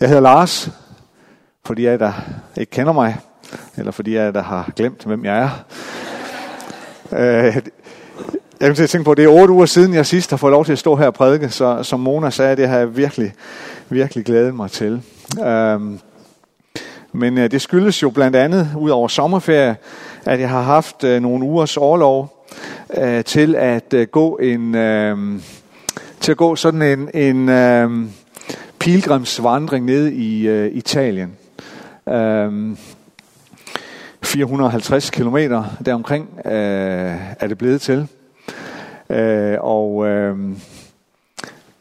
Jeg hedder Lars, fordi jeg der ikke kender mig, eller fordi jeg der har glemt, hvem jeg er. Øh, jeg kan tænke på, at det er otte uger siden, jeg sidst har fået lov til at stå her og prædike, så som Mona sagde, det har jeg virkelig, virkelig glædet mig til. Øh, men øh, det skyldes jo blandt andet, ud over sommerferie, at jeg har haft nogle ugers overlov til at gå en til at gå sådan en, en pilgrimsvandring ned i øh, Italien. Øh, 450 kilometer deromkring øh, er det blevet til. Øh, og øh,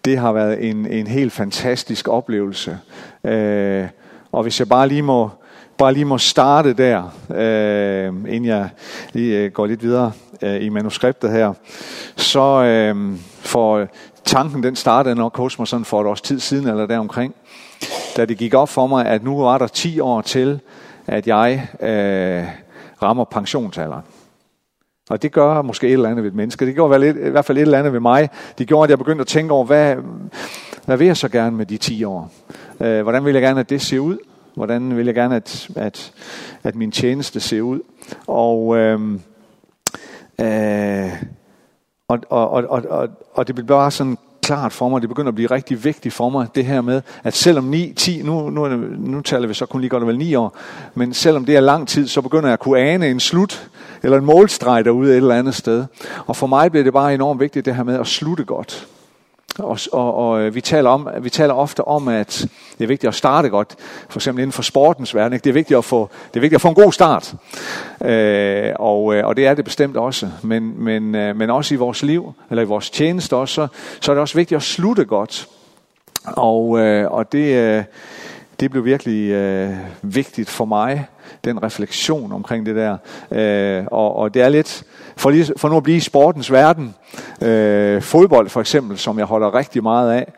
det har været en, en helt fantastisk oplevelse. Øh, og hvis jeg bare lige må, bare lige må starte der, øh, inden jeg lige øh, går lidt videre øh, i manuskriptet her, så øh, for tanken den startede nok hos mig sådan for et års tid siden eller deromkring, da det gik op for mig, at nu var der 10 år til, at jeg øh, rammer pensionsalderen. Og det gør måske et eller andet ved et menneske. Det gjorde lidt, i hvert fald et eller andet ved mig. Det gjorde, at jeg begyndte at tænke over, hvad, hvad vil jeg så gerne med de 10 år? Øh, hvordan vil jeg gerne, at det ser ud? Hvordan vil jeg gerne, at, at, at min tjeneste ser ud? Og, øhm, øh, øh, og, og, og, og, og det blev bare sådan klart for mig, det begynder at blive rigtig vigtigt for mig, det her med, at selvom 9, 10, nu, nu, nu taler vi så kun lige godt vel 9 år, men selvom det er lang tid, så begynder jeg at kunne ane en slut, eller en målstreg derude et eller andet sted. Og for mig bliver det bare enormt vigtigt, det her med at slutte godt. Og, og, og vi, taler om, vi taler ofte om, at det er vigtigt at starte godt. For eksempel inden for sportens verden. Ikke? Det, er vigtigt at få, det er vigtigt at få en god start. Øh, og, øh, og det er det bestemt også. Men, men, øh, men også i vores liv, eller i vores tjeneste også, så, så er det også vigtigt at slutte godt. Og, øh, og det, øh, det blev virkelig øh, vigtigt for mig, den refleksion omkring det der. Øh, og, og det er lidt, for, lige, for nu at blive i sportens verden, øh, fodbold for eksempel, som jeg holder rigtig meget af,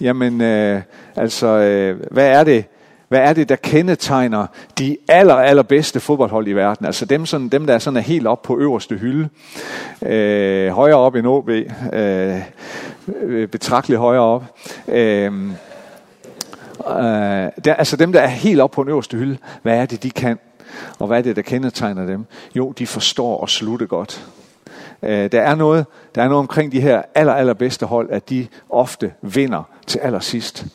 jamen øh, altså, øh, hvad er det, hvad er det, der kendetegner de aller, allerbedste fodboldhold i verden? Altså dem, sådan, dem der er sådan er helt op på øverste hylde. Øh, højere op end OB. Øh, øh, betragteligt højere op. Øh, Øh, der, altså dem, der er helt op på den øverste hylde, hvad er det, de kan? Og hvad er det, der kendetegner dem? Jo, de forstår at slutte godt. Øh, der, er noget, der er noget omkring de her aller, allerbedste hold, at de ofte vinder til allersidst.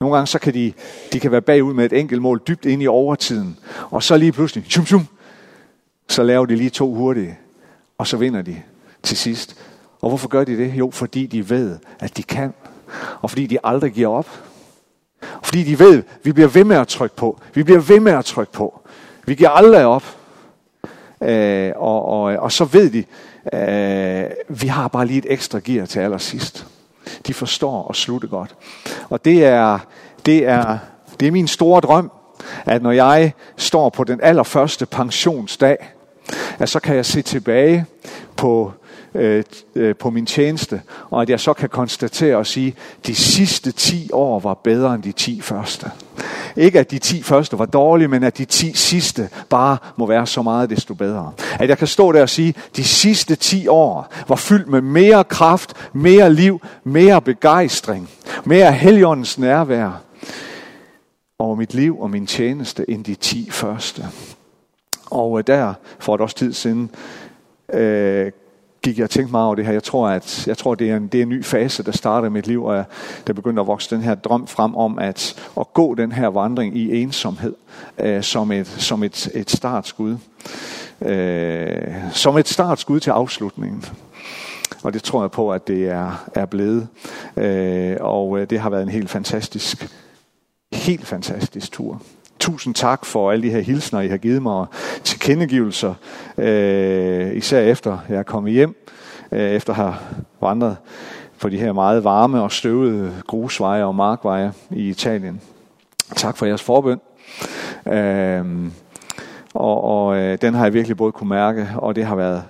Nogle gange så kan de, de kan være bagud med et enkelt mål dybt ind i overtiden. Og så lige pludselig, tjum, tjum, så laver de lige to hurtige. Og så vinder de til sidst. Og hvorfor gør de det? Jo, fordi de ved, at de kan. Og fordi de aldrig giver op. Fordi de ved, vi bliver ved med at trykke på. Vi bliver ved med at trykke på. Vi giver aldrig op. Øh, og, og, og så ved de, øh, vi har bare lige et ekstra gear til allersidst. De forstår at slutte godt. Og det er, det er, det er min store drøm, at når jeg står på den allerførste pensionsdag, at så kan jeg se tilbage på øh, øh, på min tjeneste, og at jeg så kan konstatere og sige, at de sidste 10 år var bedre end de 10 første. Ikke at de 10 første var dårlige, men at de 10 sidste bare må være så meget desto bedre. At jeg kan stå der og sige, at de sidste 10 år var fyldt med mere kraft, mere liv, mere begejstring, mere heligåndens nærvær over mit liv og min tjeneste end de 10 første. Og øh, der, for et års tid siden, øh, gik jeg og tænkte meget over det her. Jeg tror, at jeg tror, det, er en, det er en ny fase, der starter i mit liv, og der begyndte at vokse den her drøm frem om at, at gå den her vandring i ensomhed øh, som, et, som et, et startskud. Øh, som et startskud til afslutningen. Og det tror jeg på, at det er, er blevet. Øh, og øh, det har været en helt fantastisk, helt fantastisk tur. Tusind tak for alle de her hilsner, I har givet mig, og tilkendegivelser, øh, især efter jeg er kommet hjem, øh, efter at have vandret på de her meget varme og støvede grusveje og markveje i Italien. Tak for jeres forbøn. Øh, og og øh, den har jeg virkelig både kunne mærke, og det har været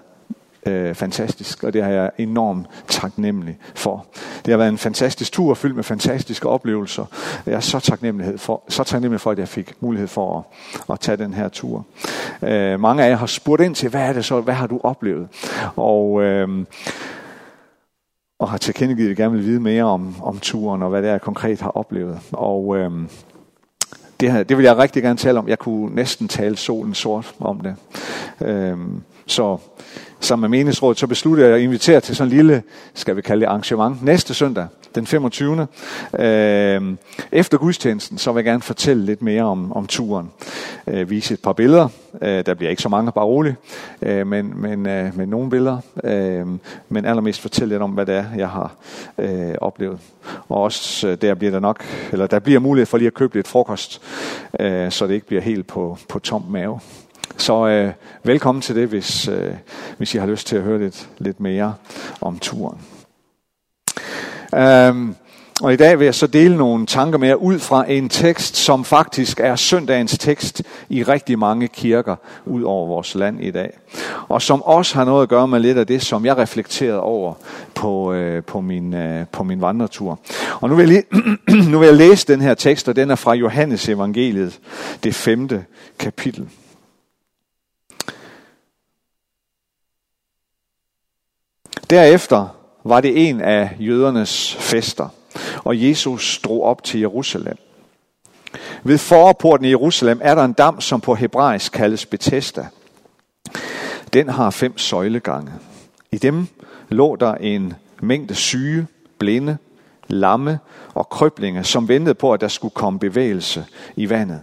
øh, fantastisk, og det har jeg enormt taknemmelig for. Det har været en fantastisk tur, fyldt med fantastiske oplevelser. Jeg er så taknemmelig for, så taknemmelig for at jeg fik mulighed for at, at tage den her tur. Øh, mange af jer har spurgt ind til, hvad er det så, hvad har du oplevet? Og, øh, og har tilkendegivet, at jeg gerne vil vide mere om, om turen og hvad det er, jeg konkret har oplevet. Og øh, det, her, det vil jeg rigtig gerne tale om. Jeg kunne næsten tale solen sort om det. Øhm, så sammen med menighedsrådet, så besluttede jeg at invitere til sådan en lille, skal vi kalde det arrangement, næste søndag, den 25. Øh, efter gudstjenesten, så vil jeg gerne fortælle lidt mere om, om turen. Øh, vise et par billeder. Øh, der bliver ikke så mange, bare roligt, øh, men, men, øh, men nogle billeder. Øh, men allermest fortælle lidt om, hvad det er, jeg har øh, oplevet. Og også øh, der bliver der nok, eller der bliver mulighed for lige at købe lidt frokost, øh, så det ikke bliver helt på, på tom mave. Så øh, velkommen til det, hvis, øh, hvis I har lyst til at høre lidt, lidt mere om turen. Øhm, og i dag vil jeg så dele nogle tanker med jer ud fra en tekst, som faktisk er søndagens tekst i rigtig mange kirker ud over vores land i dag. Og som også har noget at gøre med lidt af det, som jeg reflekterede over på, øh, på, min, øh, på min vandretur. Og nu vil, jeg lige, nu vil jeg læse den her tekst, og den er fra Johannes evangeliet, det femte kapitel. Derefter var det en af jødernes fester, og Jesus drog op til Jerusalem. Ved forporten i Jerusalem er der en dam, som på hebraisk kaldes Bethesda. Den har fem søjlegange. I dem lå der en mængde syge, blinde, lamme og krøblinge, som ventede på, at der skulle komme bevægelse i vandet.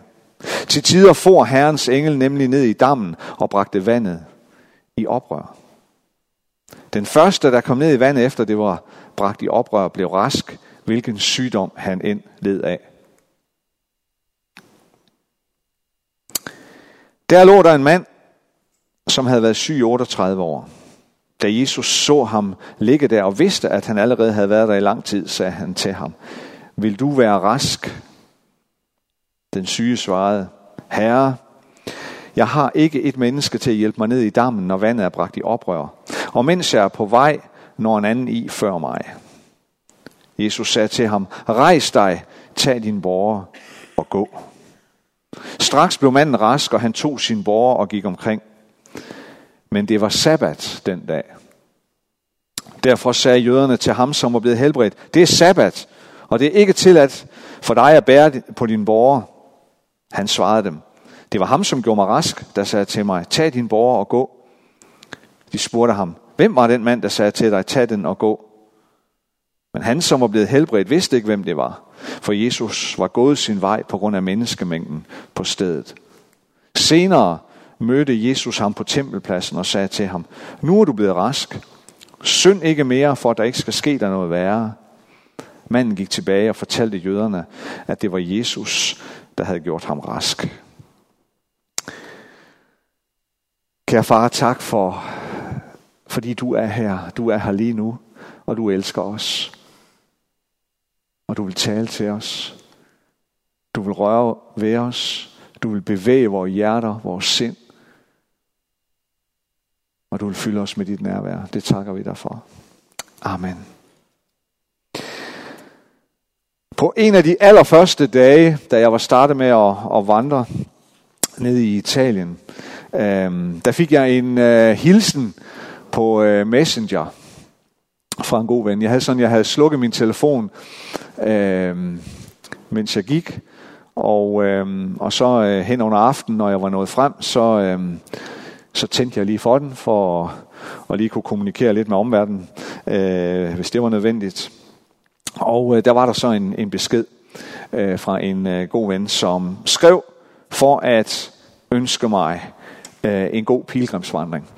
Til tider for Herrens engel nemlig ned i dammen og bragte vandet i oprør. Den første, der kom ned i vandet efter det var bragt i oprør, blev rask, hvilken sygdom han end led af. Der lå der en mand, som havde været syg i 38 år. Da Jesus så ham ligge der og vidste, at han allerede havde været der i lang tid, sagde han til ham, Vil du være rask? Den syge svarede, Herre, jeg har ikke et menneske til at hjælpe mig ned i dammen, når vandet er bragt i oprør. Og mens jeg er på vej, når en anden i før mig. Jesus sagde til ham, rejs dig, tag din borger og gå. Straks blev manden rask, og han tog sin borger og gik omkring. Men det var sabbat den dag. Derfor sagde jøderne til ham, som var blevet helbredt, det er sabbat, og det er ikke tilladt for dig at bære på din borger. Han svarede dem, det var ham, som gjorde mig rask, der sagde til mig, tag din borger og gå. De spurgte ham, hvem var den mand, der sagde til dig, tag den og gå? Men han, som var blevet helbredt, vidste ikke, hvem det var, for Jesus var gået sin vej på grund af menneskemængden på stedet. Senere mødte Jesus ham på tempelpladsen og sagde til ham, nu er du blevet rask. Synd ikke mere, for at der ikke skal ske der noget værre. Manden gik tilbage og fortalte jøderne, at det var Jesus, der havde gjort ham rask. Kære far, tak for, fordi du er her. Du er her lige nu, og du elsker os. Og du vil tale til os. Du vil røre ved os. Du vil bevæge vores hjerter, vores sind. Og du vil fylde os med dit nærvær. Det takker vi dig for. Amen. På en af de allerførste dage, da jeg var startet med at, at vandre ned i Italien, Øhm, der fik jeg en øh, hilsen på øh, Messenger fra en god ven. Jeg havde sådan, jeg havde slukket min telefon, øh, mens jeg gik, og, øh, og så øh, hen under aftenen, når jeg var nået frem, så, øh, så tændte jeg lige for den, for at, at lige kunne kommunikere lidt med omverdenen, øh, hvis det var nødvendigt. Og øh, der var der så en, en besked øh, fra en øh, god ven, som skrev for at ønske mig øh, en god pilgrimsvandring.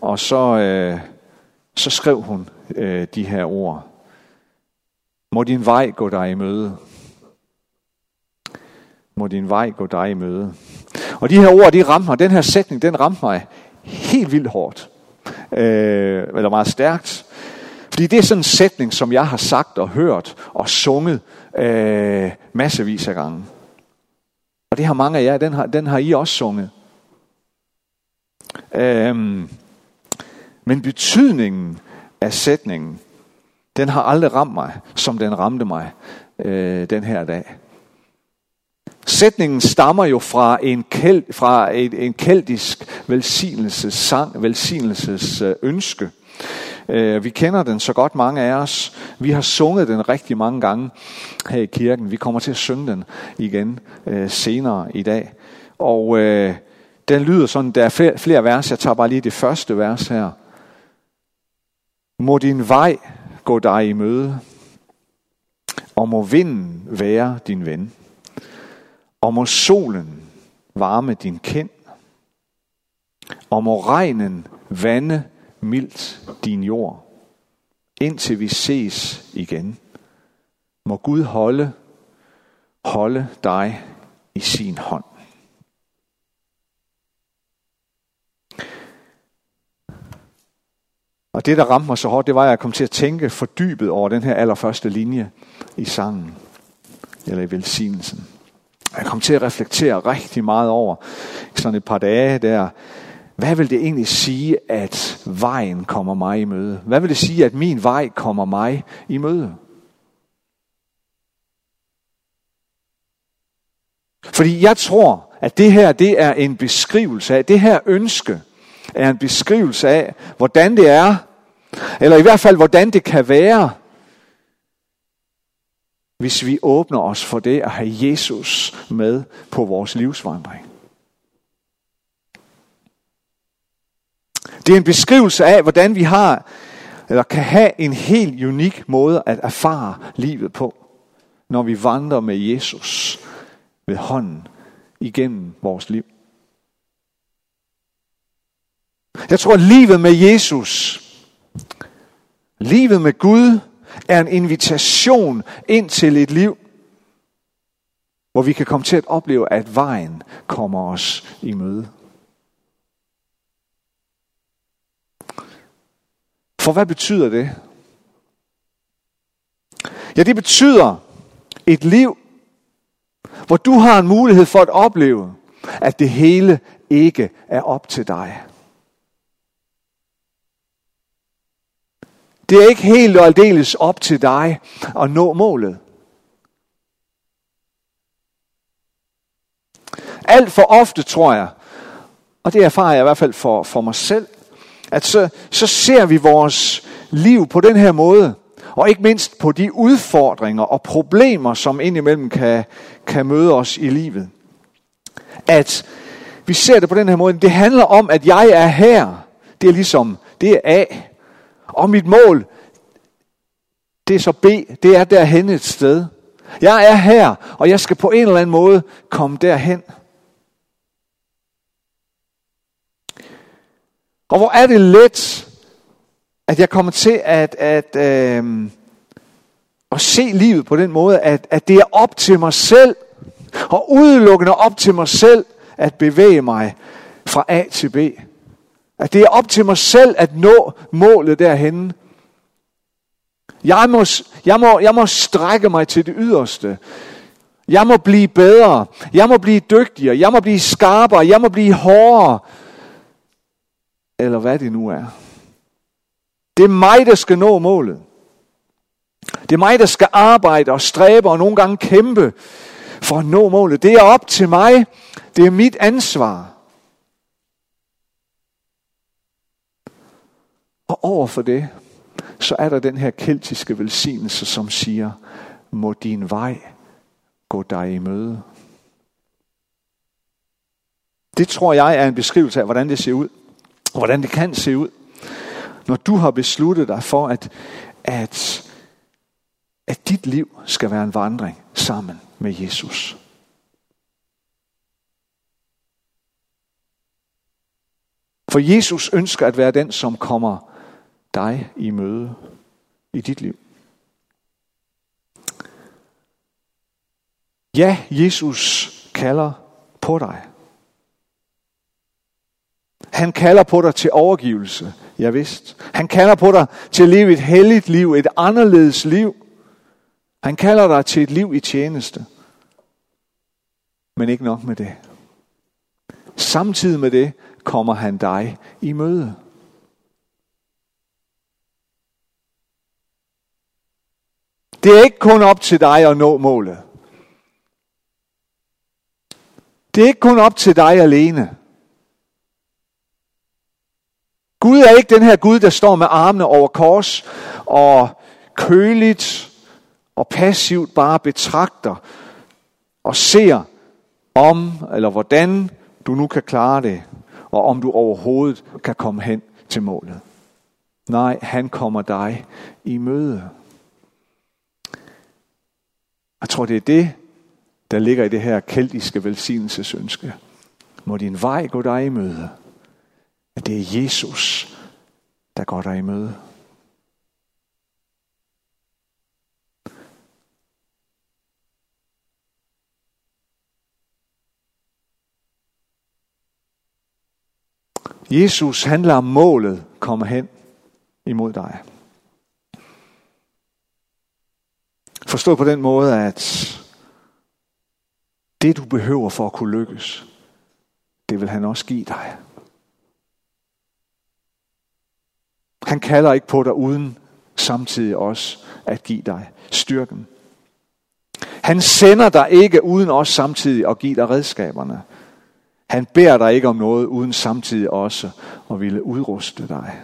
Og så, øh, så skrev hun øh, de her ord. Må din vej gå dig i møde. Må din vej gå dig i møde. Og de her ord, de ramte mig. Den her sætning, den ramte mig helt vildt hårdt. Øh, eller meget stærkt. Fordi det er sådan en sætning, som jeg har sagt og hørt og sunget øh, massevis af gange. Og det har mange af jer, den har, den har I også sunget. Øhm, men betydningen af sætningen, den har aldrig ramt mig, som den ramte mig øh, den her dag. Sætningen stammer jo fra en, kæld, fra en, en keltisk velsignelsessang, velsignelsesønske. Øh, vi kender den så godt, mange af os. Vi har sunget den rigtig mange gange her i kirken. Vi kommer til at synge den igen øh, senere i dag. Og øh, den lyder sådan, der er flere vers. Jeg tager bare lige det første vers her. Må din vej gå dig i møde, og må vinden være din ven, og må solen varme din kind, og må regnen vande mildt din jord, indtil vi ses igen. Må Gud holde, holde dig i sin hånd. Og det, der ramte mig så hårdt, det var, at jeg kom til at tænke fordybet over den her allerførste linje i sangen, eller i velsignelsen. Jeg kom til at reflektere rigtig meget over sådan et par dage der, hvad vil det egentlig sige, at vejen kommer mig i møde? Hvad vil det sige, at min vej kommer mig i møde? Fordi jeg tror, at det her det er en beskrivelse af, det her ønske er en beskrivelse af, hvordan det er, eller i hvert fald, hvordan det kan være, hvis vi åbner os for det at have Jesus med på vores livsvandring. Det er en beskrivelse af, hvordan vi har, eller kan have en helt unik måde at erfare livet på, når vi vandrer med Jesus ved hånden igennem vores liv. Jeg tror, at livet med Jesus, livet med Gud, er en invitation ind til et liv, hvor vi kan komme til at opleve, at vejen kommer os i møde. For hvad betyder det? Ja, det betyder et liv, hvor du har en mulighed for at opleve, at det hele ikke er op til dig. Det er ikke helt og aldeles op til dig at nå målet. Alt for ofte, tror jeg, og det erfarer jeg i hvert fald for, for mig selv, at så, så ser vi vores liv på den her måde, og ikke mindst på de udfordringer og problemer, som indimellem kan, kan møde os i livet. At vi ser det på den her måde. Det handler om, at jeg er her. Det er ligesom, det er A. Og mit mål, det er så B. Det er derhen et sted. Jeg er her, og jeg skal på en eller anden måde komme derhen. Og hvor er det let, at jeg kommer til at, at, øh, at se livet på den måde, at, at det er op til mig selv, og udelukkende op til mig selv, at bevæge mig fra A til B. At det er op til mig selv at nå målet derhen. Jeg må, jeg, må, jeg må strække mig til det yderste. Jeg må blive bedre. Jeg må blive dygtigere. Jeg må blive skarpere. Jeg må blive hårdere eller hvad det nu er. Det er mig, der skal nå målet. Det er mig, der skal arbejde og stræbe og nogle gange kæmpe for at nå målet. Det er op til mig. Det er mit ansvar. Og over for det, så er der den her keltiske velsignelse, som siger, må din vej gå dig i møde. Det tror jeg er en beskrivelse af, hvordan det ser ud og hvordan det kan se ud, når du har besluttet dig for, at, at, at dit liv skal være en vandring sammen med Jesus. For Jesus ønsker at være den, som kommer dig i møde i dit liv. Ja, Jesus kalder på dig. Han kalder på dig til overgivelse. Ja vist. Han kalder på dig til at leve et helligt liv, et anderledes liv. Han kalder dig til et liv i tjeneste. Men ikke nok med det. Samtidig med det kommer han dig i møde. Det er ikke kun op til dig at nå målet. Det er ikke kun op til dig alene. Gud er ikke den her Gud, der står med armene over kors og køligt og passivt bare betragter og ser om eller hvordan du nu kan klare det, og om du overhovedet kan komme hen til målet. Nej, han kommer dig i møde. Jeg tror, det er det, der ligger i det her keltiske velsignelsesønske. Må din vej gå dig i møde. At det er Jesus, der går dig i møde. Jesus handler om målet kommer hen imod dig. Forstå på den måde, at det du behøver for at kunne lykkes, det vil han også give dig. Han kalder ikke på dig uden samtidig også at give dig styrken. Han sender dig ikke uden også samtidig at give dig redskaberne. Han beder dig ikke om noget uden samtidig også at ville udruste dig.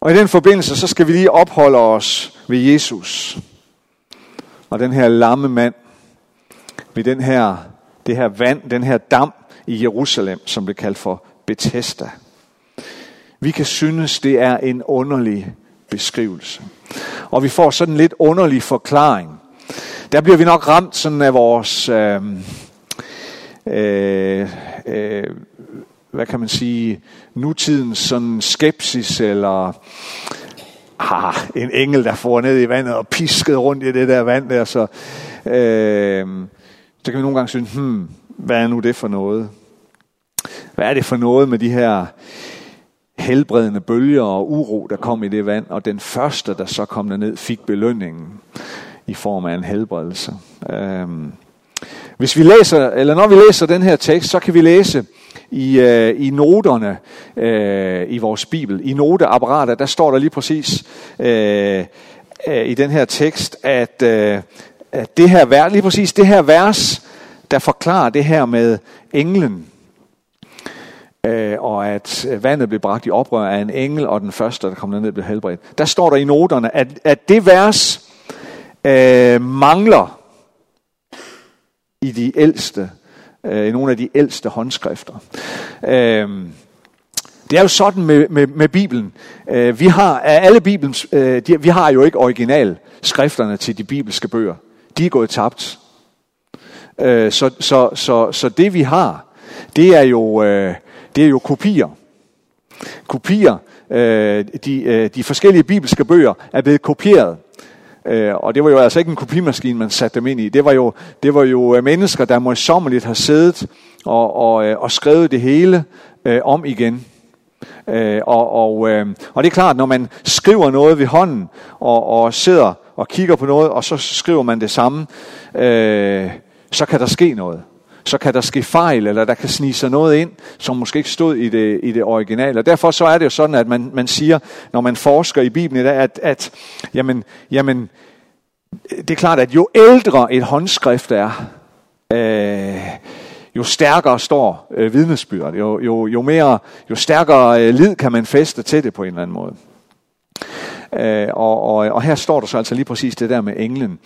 Og i den forbindelse, så skal vi lige opholde os ved Jesus. Og den her lamme mand, ved den her, det her vand, den her dam i Jerusalem, som blev kaldt for Bethesda. Vi kan synes, det er en underlig beskrivelse. Og vi får sådan en lidt underlig forklaring. Der bliver vi nok ramt sådan af vores, øhm, øh, øh, øh, hvad kan man sige, nutidens sådan skepsis, eller ah, en engel, der får ned i vandet og pisket rundt i det der vand der, så, øh, så kan vi nogle gange synes, hmm, hvad er nu det for noget? Hvad er det for noget med de her helbredende bølger og uro, der kom i det vand, og den første, der så kom ned, fik belønningen i form af en helbredelse. Øh, hvis vi læser, eller når vi læser den her tekst, så kan vi læse i, øh, i noterne øh, i vores bibel, i noteapparater, der står der lige præcis øh, øh, i den her tekst, at, øh, at det her vers, lige præcis det her vers, der forklarer det her med englen, øh, og at vandet blev bragt i oprør af en engel, og den første, der kom ned, blev helbredt. Der står der i noterne, at, at det vers øh, mangler i de ældste, øh, i nogle af de ældste håndskrifter. Øh, det er jo sådan med, med, med Bibelen. Øh, vi har af alle Bibelens, øh, de, vi har jo ikke originalskrifterne til de bibelske bøger. De er gået tabt. Øh, så, så, så, så det vi har, det er jo, øh, det er jo kopier. Kopier. Øh, de, øh, de forskellige bibelske bøger er blevet kopieret. Øh, og det var jo altså ikke en kopimaskine, man satte dem ind i. Det var jo, det var jo øh, mennesker, der møjsommeligt har siddet og, og, øh, og skrevet det hele øh, om igen. Øh, og, og, øh, og det er klart, når man skriver noget ved hånden, og, og sidder og kigger på noget, og så skriver man det samme, øh, så kan der ske noget så kan der ske fejl, eller der kan snige sig noget ind, som måske ikke stod i det, i det originale. Og derfor så er det jo sådan, at man, man siger, når man forsker i Bibelen, at, at jamen, jamen, det er klart, at jo ældre et håndskrift er, øh, jo stærkere står øh, vidnesbyrdet, jo, jo, jo, mere, jo stærkere øh, lid kan man feste til det på en eller anden måde. Øh, og, og, og her står der så altså lige præcis det der med englen,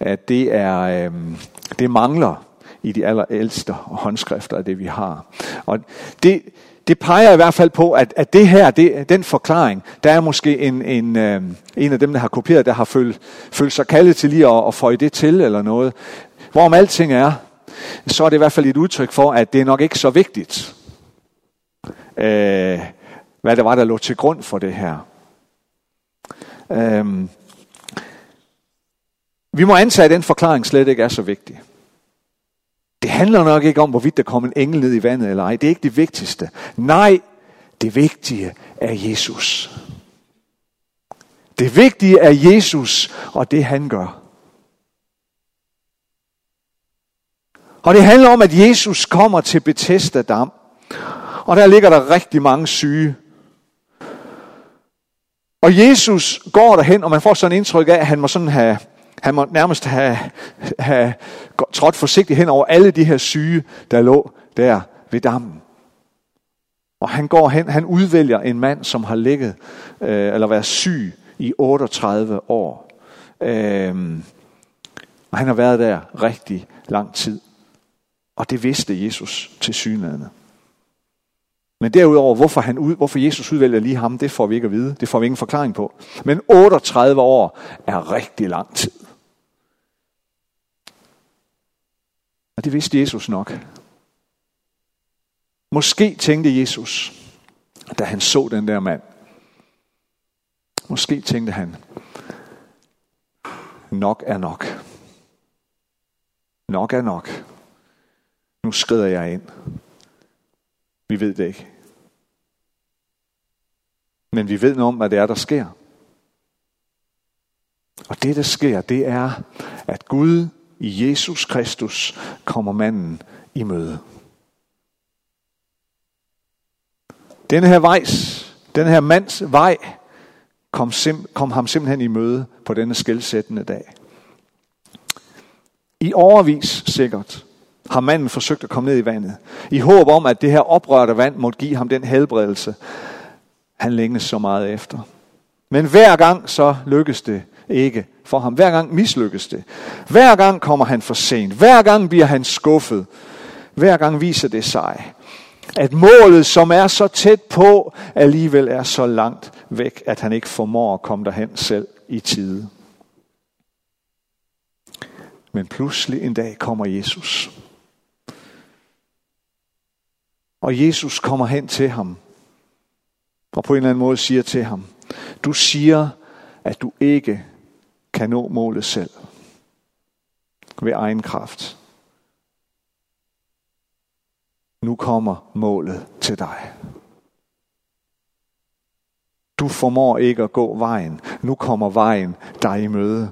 at det er øh, det mangler i de allerældste håndskrifter af det, vi har. Og det, det peger i hvert fald på, at, at det her, det, den forklaring, der er måske en, en, øh, en af dem, der har kopieret, der har følt, følt sig kaldet til lige at, at få det til eller noget. Hvorom alting er, så er det i hvert fald et udtryk for, at det er nok ikke så vigtigt, øh, hvad der var, der lå til grund for det her. Øh, vi må antage, at den forklaring slet ikke er så vigtig. Det handler nok ikke om, hvorvidt der kommer en engel ned i vandet eller ej. Det er ikke det vigtigste. Nej, det vigtige er Jesus. Det vigtige er Jesus og det han gør. Og det handler om, at Jesus kommer til Bethesda Dam. Og der ligger der rigtig mange syge. Og Jesus går derhen, og man får sådan en indtryk af, at han må sådan have han måtte nærmest have, have trådt forsigtigt hen over alle de her syge, der lå der ved dammen. Og han går hen, han udvælger en mand, som har ligget, øh, eller været syg i 38 år. Øh, og han har været der rigtig lang tid. Og det vidste Jesus til synlædende. Men derudover, hvorfor, han ud, hvorfor Jesus udvælger lige ham, det får vi ikke at vide. Det får vi ingen forklaring på. Men 38 år er rigtig lang tid. Og det vidste Jesus nok. Måske tænkte Jesus, da han så den der mand, måske tænkte han, nok er nok. Nok er nok. Nu skrider jeg ind. Vi ved det ikke. Men vi ved noget om, hvad det er, der sker. Og det, der sker, det er, at Gud i Jesus Kristus kommer manden i møde. Denne her vejs, den her mands vej, kom, sim, kom ham simpelthen i møde på denne skældsættende dag. I overvis sikkert har manden forsøgt at komme ned i vandet, i håb om, at det her oprørte vand måtte give ham den helbredelse, han længes så meget efter. Men hver gang så lykkes det ikke for ham. Hver gang mislykkes det. Hver gang kommer han for sent. Hver gang bliver han skuffet. Hver gang viser det sig, at målet, som er så tæt på, alligevel er så langt væk, at han ikke formår at komme derhen selv i tide. Men pludselig en dag kommer Jesus. Og Jesus kommer hen til ham, og på en eller anden måde siger til ham, du siger, at du ikke kan nå målet selv ved egen kraft. Nu kommer målet til dig. Du formår ikke at gå vejen. Nu kommer vejen dig i møde.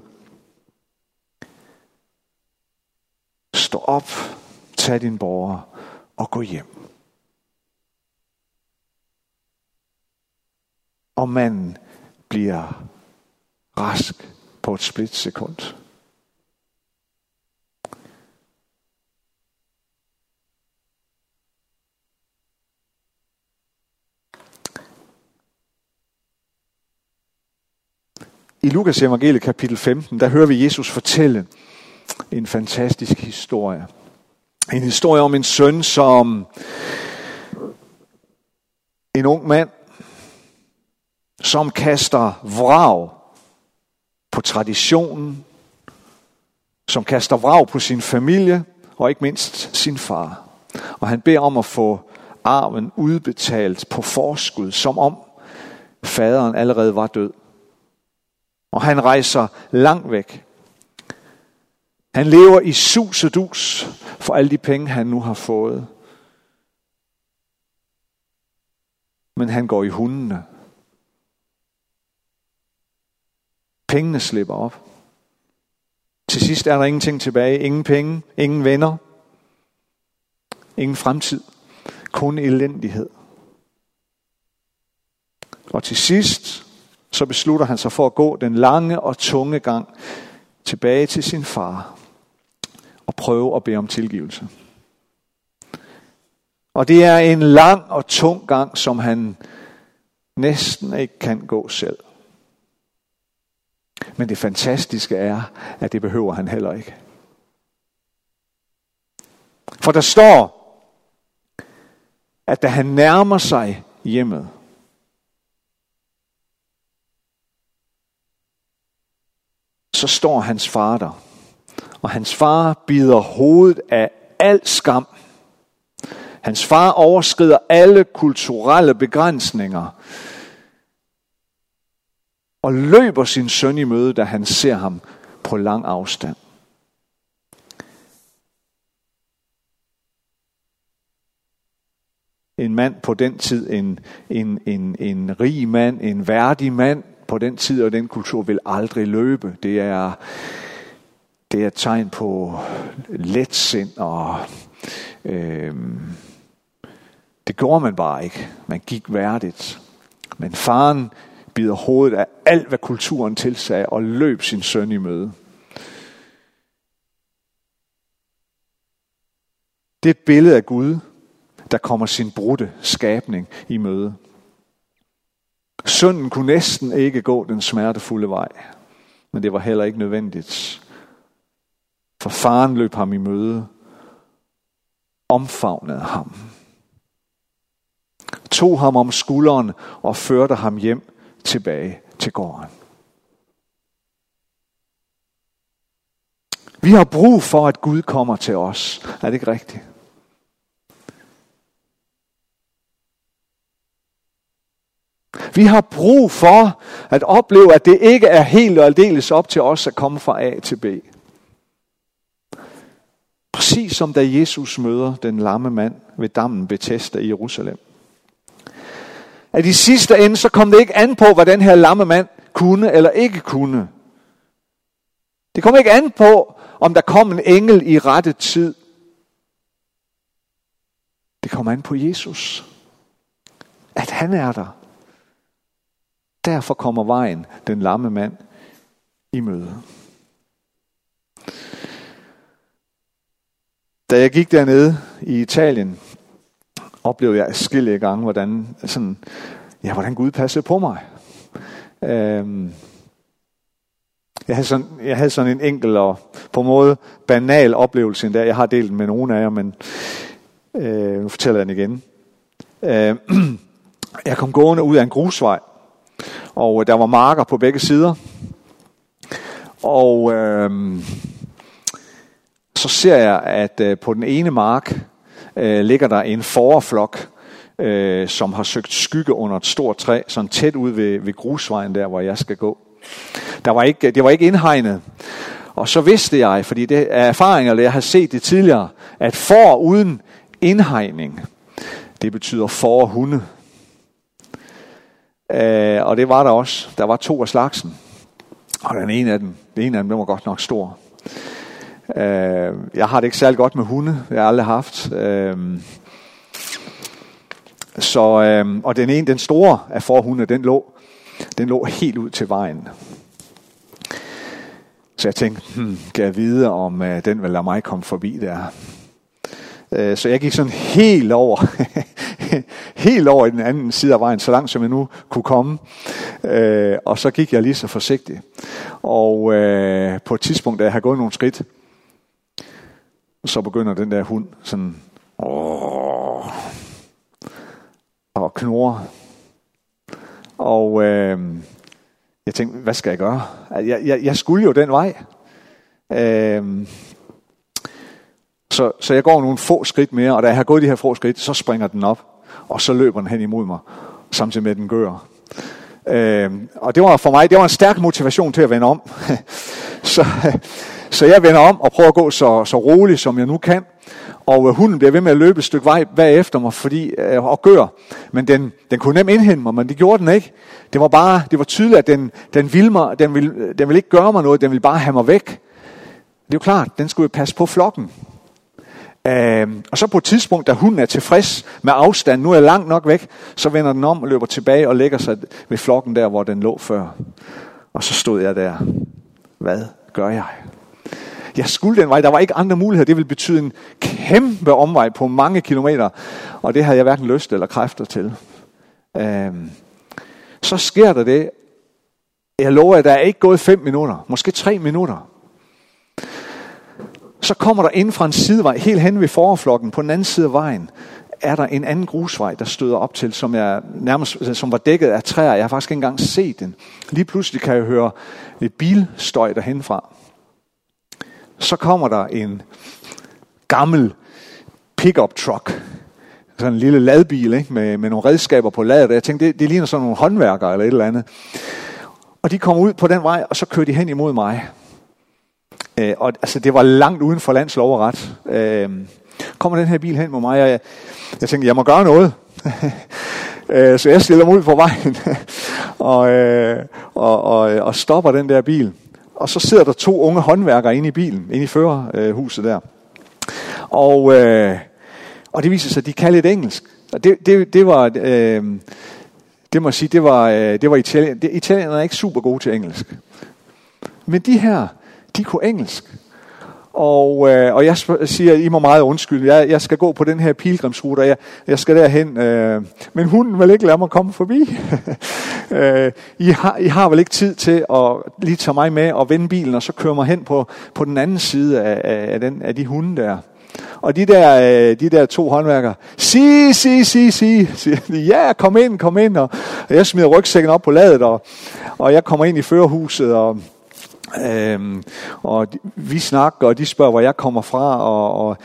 Stå op, tag din borger og gå hjem. Og manden bliver rask på et splitsekund. I Lukas evangelie kapitel 15, der hører vi Jesus fortælle en fantastisk historie. En historie om en søn, som en ung mand, som kaster vrag på traditionen, som kaster vrag på sin familie og ikke mindst sin far. Og han beder om at få arven udbetalt på forskud, som om faderen allerede var død. Og han rejser langt væk. Han lever i sus og dus for alle de penge, han nu har fået. Men han går i hundene. Pengene slipper op. Til sidst er der ingenting tilbage. Ingen penge, ingen venner, ingen fremtid. Kun elendighed. Og til sidst, så beslutter han sig for at gå den lange og tunge gang tilbage til sin far og prøve at bede om tilgivelse. Og det er en lang og tung gang, som han næsten ikke kan gå selv. Men det fantastiske er, at det behøver han heller ikke. For der står, at da han nærmer sig hjemmet, så står hans far der. Og hans far bider hovedet af al skam. Hans far overskrider alle kulturelle begrænsninger og løber sin søn i møde, da han ser ham på lang afstand. En mand på den tid, en, en, en, en rig mand, en værdig mand på den tid og den kultur vil aldrig løbe. Det er, det er et tegn på letsind og øh, det gjorde man bare ikke. Man gik værdigt. Men faren bider hovedet af alt, hvad kulturen tilsagde, og løb sin søn i møde. Det er et billede af Gud, der kommer sin brudte skabning i møde. Sønnen kunne næsten ikke gå den smertefulde vej, men det var heller ikke nødvendigt. For faren løb ham i møde, omfavnede ham, tog ham om skulderen og førte ham hjem tilbage til gården. Vi har brug for, at Gud kommer til os. Er det ikke rigtigt? Vi har brug for at opleve, at det ikke er helt og aldeles op til os at komme fra A til B. Præcis som da Jesus møder den lamme mand ved dammen Bethesda i Jerusalem. At i sidste ende, så kom det ikke an på, hvad den her lamme mand kunne eller ikke kunne. Det kom ikke an på, om der kom en engel i rette tid. Det kommer an på Jesus. At han er der. Derfor kommer vejen den lamme mand i møde. Da jeg gik dernede i Italien, oplevede jeg skille gange, hvordan, sådan, ja, hvordan Gud passede på mig. Øhm, jeg, havde sådan, jeg havde sådan en enkel og på en måde banal oplevelse endda. Jeg har delt den med nogle af jer, men øh, nu fortæller jeg den igen. Øh, jeg kom gående ud af en grusvej, og øh, der var marker på begge sider. Og øh, så ser jeg, at øh, på den ene mark øh, ligger der en forflok, øh, som har søgt skygge under et stort træ, sådan tæt ud ved, ved grusvejen der, hvor jeg skal gå. Der var ikke, det var ikke indhegnet. Og så vidste jeg, fordi det er erfaringer, jeg har set det tidligere, at for uden indhegning, det betyder for hunde. Øh, og det var der også. Der var to af slagsen. Og den ene af dem, den ene af dem, den var godt nok stor. Øh, jeg har det ikke særlig godt med hunde. Jeg har aldrig haft. Øh, så, øh, og den ene, den store af forhunde, den lå, den lå helt ud til vejen. Så jeg tænkte, hmm, kan jeg vide, om øh, den vil lade mig komme forbi der. Uh, så jeg gik sådan helt over, helt over i den anden side af vejen, så langt som jeg nu kunne komme. Uh, og så gik jeg lige så forsigtigt. Og på et tidspunkt, da jeg havde gået nogle skridt, så begynder den der hund sådan åh, og knurre. Og øh, jeg tænkte, hvad skal jeg gøre? Jeg, jeg, jeg skulle jo den vej. Øh, så, så jeg går nogle få skridt mere, og da jeg har gået de her få skridt, så springer den op, og så løber den hen imod mig, samtidig med at den gør. Øh, og det var for mig, det var en stærk motivation til at vende om. så, så jeg vender om og prøver at gå så, så roligt, som jeg nu kan. Og øh, hunden bliver ved med at løbe et stykke vej bagefter mig fordi, øh, og gør. Men den, den kunne nemt indhente mig, men det gjorde den ikke. Det var bare, det var tydeligt, at den, den, ville mig, den, ville, den ville ikke gøre mig noget, den ville bare have mig væk. Det er jo klart, den skulle jo passe på flokken. Øh, og så på et tidspunkt, da hunden er tilfreds med afstand, nu er jeg langt nok væk, så vender den om og løber tilbage og lægger sig ved flokken der, hvor den lå før. Og så stod jeg der. Hvad gør jeg? Jeg skulle den vej. Der var ikke andre muligheder. Det ville betyde en kæmpe omvej på mange kilometer. Og det havde jeg hverken lyst eller kræfter til. Øhm, så sker der det. Jeg lover, at der er ikke gået fem minutter. Måske tre minutter. Så kommer der ind fra en sidevej, helt hen ved forflokken, på den anden side af vejen, er der en anden grusvej, der støder op til, som, jeg nærmest, øh, som var dækket af træer. Jeg har faktisk ikke engang set den. Lige pludselig kan jeg høre et bilstøj derhenfra så kommer der en gammel pickup truck. Sådan en lille ladbil ikke? Med, med nogle redskaber på ladet. Jeg tænkte, det, det ligner sådan nogle håndværkere eller et eller andet. Og de kommer ud på den vej, og så kører de hen imod mig. Øh, og altså, det var langt uden for landslov og ret. Øh, kommer den her bil hen mod mig, og jeg, jeg tænkte, jeg må gøre noget. øh, så jeg stiller mig ud på vejen, og, øh, og, og, og stopper den der bil. Og så sidder der to unge håndværkere inde i bilen, inde i førerhuset der. Og, øh, og det viser sig, at de kan lidt engelsk. Og det, det, det var... Øh, det må jeg sige, det var, øh, det var italien. Italienerne er ikke super gode til engelsk. Men de her, de kunne engelsk. Og, øh, og jeg siger, I må meget undskylde, jeg, jeg skal gå på den her pilgrimsrute, og jeg, jeg skal derhen. Øh, men hunden vil ikke lade mig komme forbi. øh, I, har, I har vel ikke tid til at lige tage mig med og vende bilen, og så køre mig hen på, på den anden side af, af, den, af de hunde der. Og de der, øh, de der to håndværkere, sig, sig, sig, sig, siger de, ja, kom ind, kom ind. Og jeg smider rygsækken op på ladet, og, og jeg kommer ind i førerhuset, og Øhm, og vi snakker, og de spørger, hvor jeg kommer fra, og, og,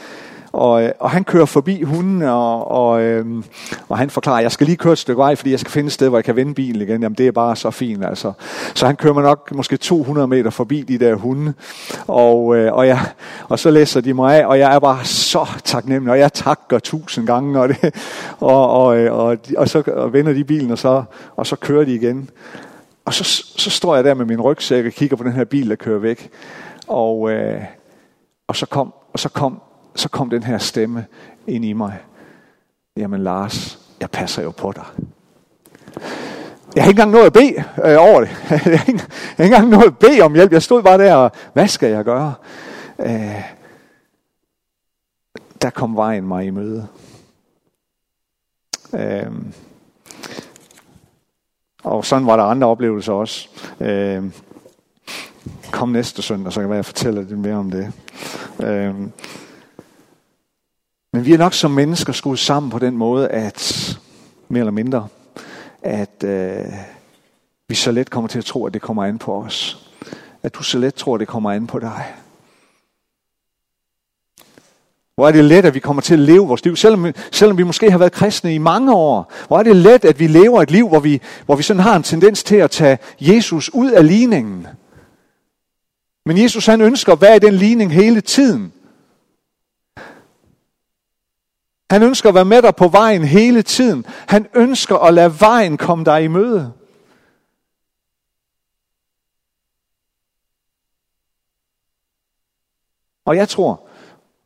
og, og han kører forbi hunden, og, og, øhm, og han forklarer, jeg skal lige køre et stykke vej, fordi jeg skal finde et sted, hvor jeg kan vende bilen igen. Jamen det er bare så fint, altså. Så han kører mig nok måske 200 meter forbi de der hunde, og, øh, og, jeg, og så læser de mig af, og jeg er bare så taknemmelig, og jeg takker tusind gange, og, det, og, og, øh, og, og så og vender de bilen, og så, og så kører de igen. Og så, så står jeg der med min rygsæk og kigger på den her bil, der kører væk. Og, øh, og, så, kom, og så, kom, så kom den her stemme ind i mig. Jamen Lars, jeg passer jo på dig. Jeg har ikke engang nået at bede øh, over det. jeg har ikke, jeg har ikke engang nået at bede om hjælp. Jeg stod bare der og, hvad skal jeg gøre? Øh, der kom vejen mig i møde. Øh, og sådan var der andre oplevelser også. Øh, kom næste søndag, så kan jeg være, fortælle lidt mere om det. Øh, men vi er nok som mennesker skruet sammen på den måde, at mere eller mindre, at øh, vi så let kommer til at tro, at det kommer an på os. At du så let tror, at det kommer an på dig. Hvor er det let, at vi kommer til at leve vores liv, selvom, selvom vi måske har været kristne i mange år. Hvor er det let, at vi lever et liv, hvor vi, hvor vi sådan har en tendens til at tage Jesus ud af ligningen. Men Jesus han ønsker at være i den ligning hele tiden. Han ønsker at være med dig på vejen hele tiden. Han ønsker at lade vejen komme dig i møde. Og jeg tror,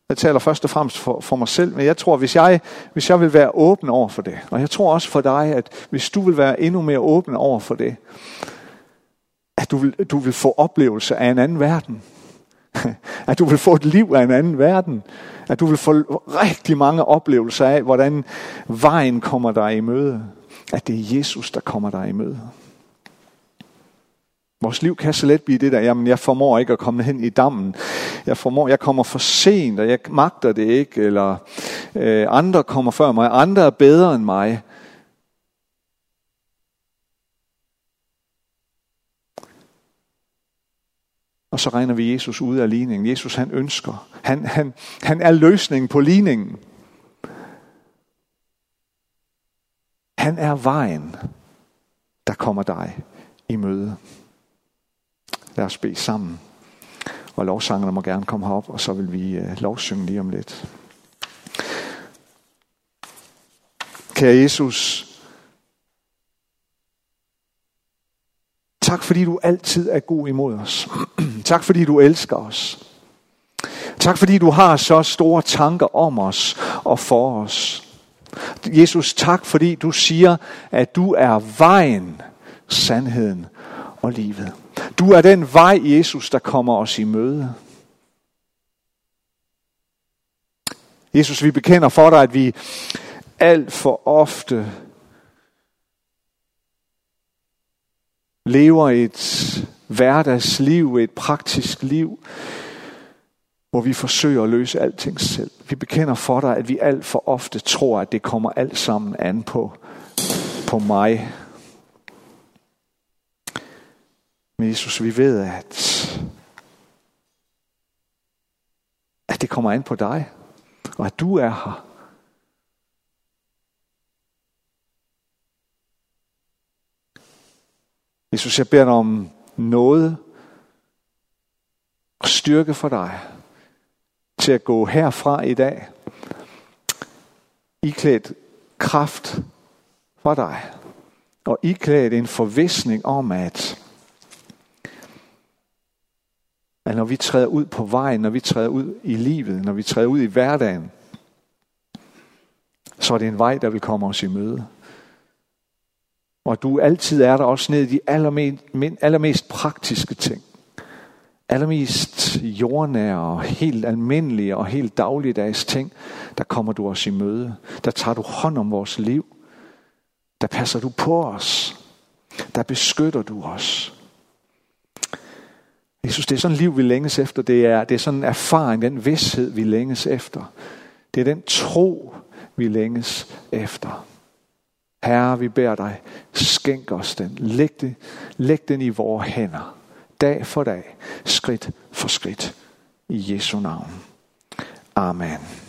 jeg taler først og fremmest for, for mig selv, men jeg tror, hvis jeg, hvis jeg vil være åben over for det, og jeg tror også for dig, at hvis du vil være endnu mere åben over for det, at du vil, du vil få oplevelse af en anden verden. At du vil få et liv af en anden verden. At du vil få rigtig mange oplevelser af, hvordan vejen kommer dig i møde. At det er Jesus, der kommer dig i møde. Vores liv kan så let blive det der, jamen jeg formår ikke at komme hen i dammen. Jeg formår, jeg kommer for sent, og jeg magter det ikke, eller øh, andre kommer før mig, andre er bedre end mig. Og så regner vi Jesus ud af ligningen. Jesus han ønsker. Han, han, han er løsningen på ligningen. Han er vejen, der kommer dig i møde. Lad os bede sammen. Og lovsangerne må gerne komme herop, og så vil vi øh, lovsynge lige om lidt. Kære Jesus, tak fordi du altid er god imod os. tak fordi du elsker os. Tak fordi du har så store tanker om os og for os. Jesus, tak fordi du siger, at du er vejen, sandheden og livet. Du er den vej, Jesus, der kommer os i møde. Jesus, vi bekender for dig, at vi alt for ofte lever et hverdagsliv, et praktisk liv, hvor vi forsøger at løse alting selv. Vi bekender for dig, at vi alt for ofte tror, at det kommer alt sammen an på, på mig Men Jesus, vi ved, at, at det kommer an på dig, og at du er her. Jesus, jeg beder dig om noget og styrke for dig til at gå herfra i dag iklædt kraft for dig og iklædt en forvisning om, at at når vi træder ud på vejen, når vi træder ud i livet, når vi træder ud i hverdagen, så er det en vej, der vil komme os i møde. Og du altid er der også ned i de allermest, allermest praktiske ting. allermest jordnære og helt almindelige og helt dagligdags ting, der kommer du os i møde. Der tager du hånd om vores liv. Der passer du på os. Der beskytter du os. Jeg synes, det er sådan et liv, vi længes efter. Det er, det er sådan en erfaring, den vidshed, vi længes efter. Det er den tro, vi længes efter. Herre, vi beder dig, skænk os den. Læg, det, læg den i vores hænder. Dag for dag, skridt for skridt. I Jesu navn. Amen.